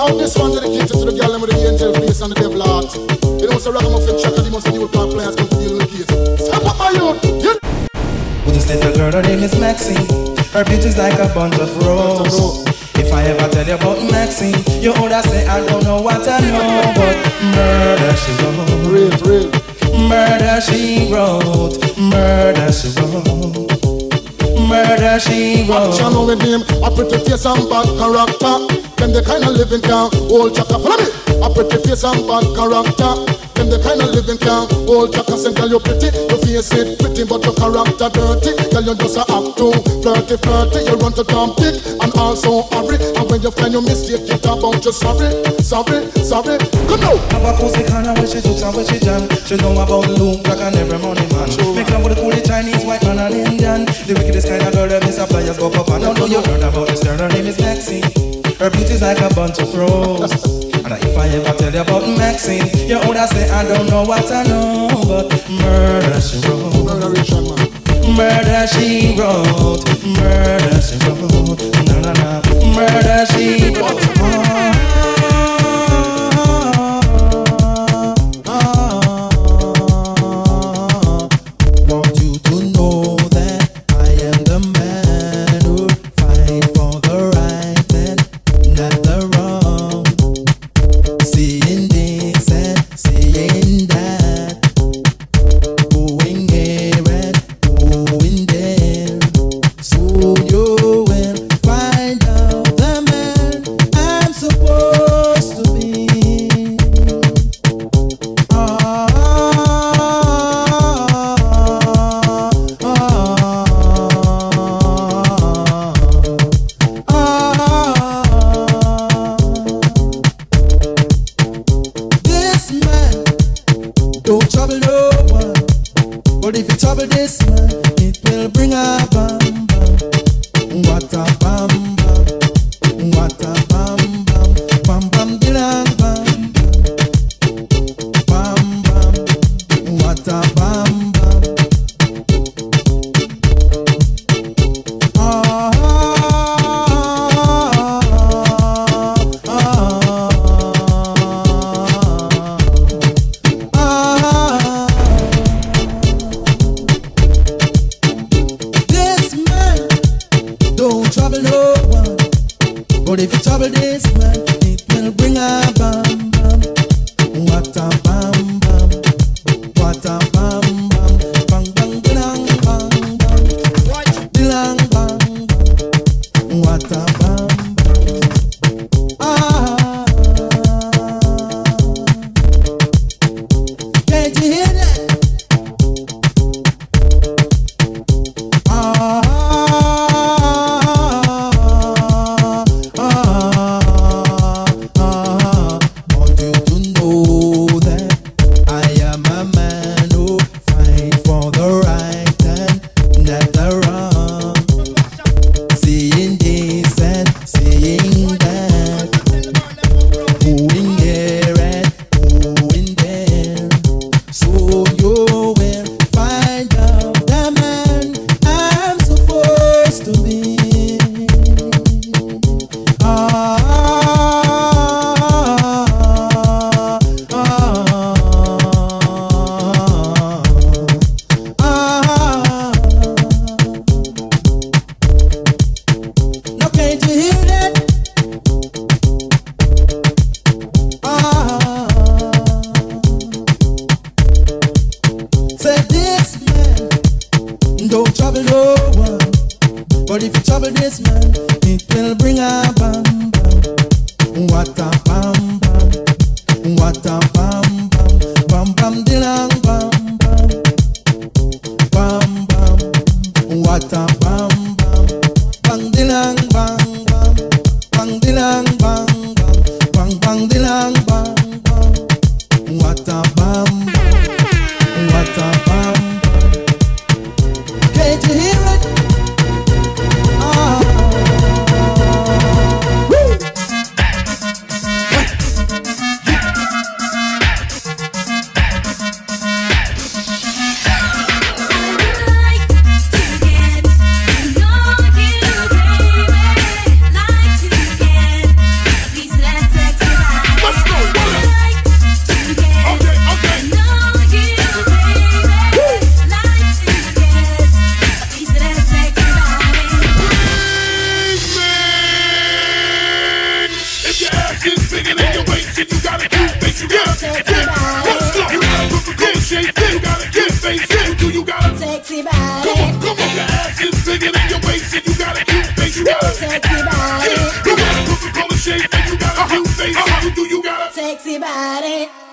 Now this one dedicated to the girl with the angel face and the devil heart. You know, so ragamuffin the most the players come to deal with the case. Step up my youth. You With this little girl, her name is Maxine. Her beauty's like a bunch of roses. If I ever tell you about Maxine, you would say I don't know what I know, but murder she wrote, real, real. murder she wrote, murder she wrote, murder she wrote. Action with him, a pretty face and bad character. Them the kind of living can hold chaka. Follow me. A pretty face and bad character. Them the kind of living can hold chaka. Say, girl, you pretty, your face it pretty, but your character dirty. Girl, you just a act too flirty, flirty. You run to Tom Dick and also hurry. And when you find your mistake, you talk about you sorry, sorry, sorry. Come now. Have a pussy kind of where she jokes and where she jam. She know about Luke like an every money man. Make love with the coolie Chinese, white man and Indian. The wickedest kind of girl that miss a flyers go up and down. Know you heard about this girl? Her name is Maxine. Her beauty's like a bunch of roses. And if I ever tell you about Maxine, you would say I don't know what I know, but murder she wrote. Murder she wrote, murder she wrote, na na na, murder she wrote. Want trouble this man, will but if you trouble this man, it will bring a bam bam. What a bam bam, what a Action bigger than your waist, and you gotta get face. You gotta get What's up? You gotta put the cool shape in. You gotta get face. You do, you gotta. Sexy body. Come on, come on. Your ass is bigger than your waist, and you gotta get face. You gotta. Sexy body. You gotta put the color, shape and You gotta get face. You do, you gotta. Sexy body.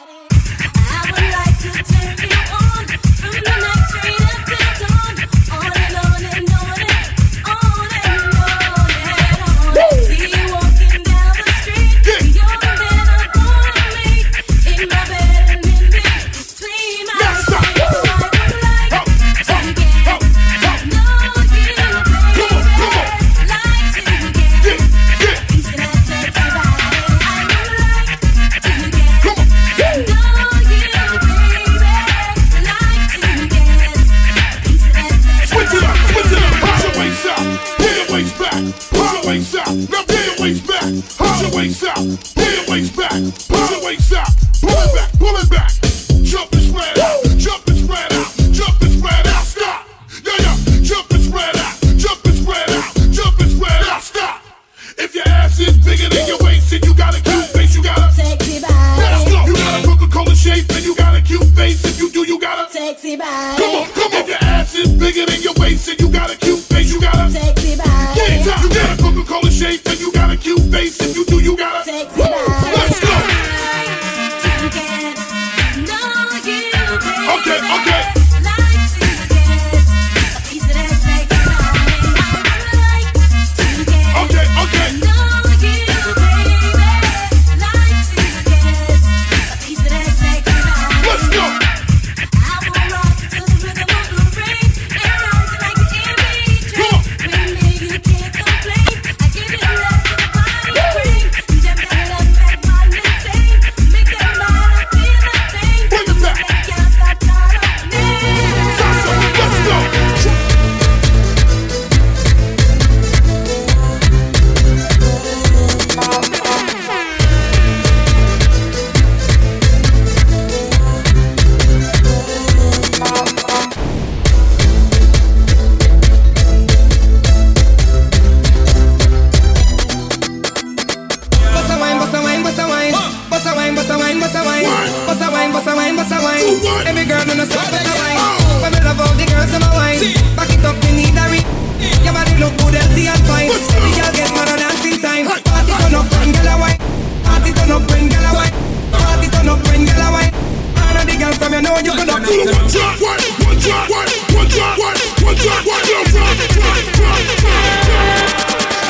turn up when girl a wine. Party turn up when girl a wine. All of the girls from you know you gonna do one shot, one shot, one shot, one shot, one shot, one shot.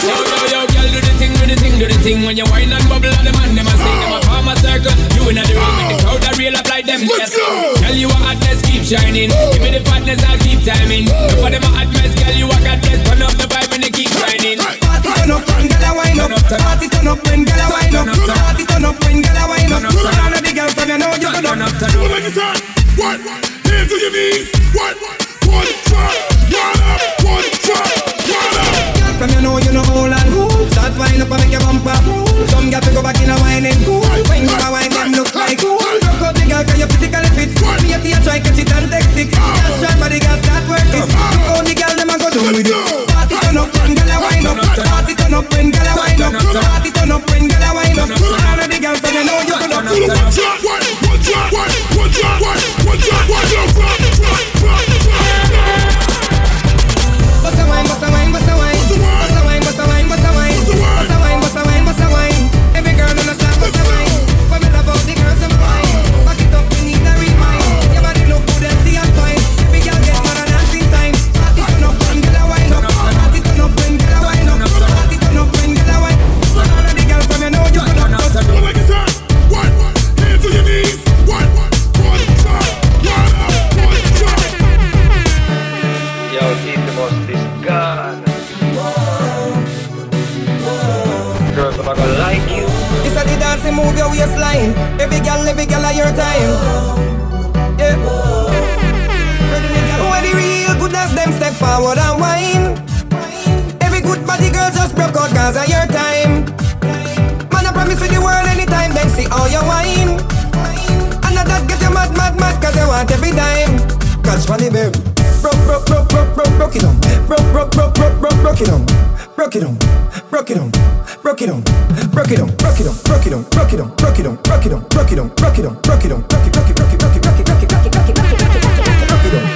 Yo, yo, yo, girl, do the thing, do the thing, do the thing. When you wine and bubble, and the man them a sing, them a form a circle. You in a the ring, and the crowd a real apply them. Let's go. Girl, you a hotness, keep shining. Give me the fatness, I'll keep timing. Look for them a hotness, girl, you a goddess. Turn up the vibe and they keep shining. Party turn up, girl, I wine up. Party turn up, girl. cause of your time. Man, I promise you the world anytime, then see all your wine. And that get you mad, mad, mad, cause you want every dime. Catch money, babe. Broke, broke, broke, broke, broke, broke it on. Broke, broke, broke, broke, broke, broke it on. Broke it on, broke it on, broke it on, broke it on, broke it on, broke it on, broke it on, broke it on, broke it on, broke it on, broke it on, broke it on, broke it, broke it, broke it, broke it, broke it, broke it, broke it, broke it, broke it, broke it, broke it on. it,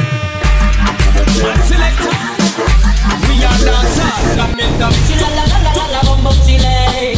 we are dancers, it, broke it, the emoji lane.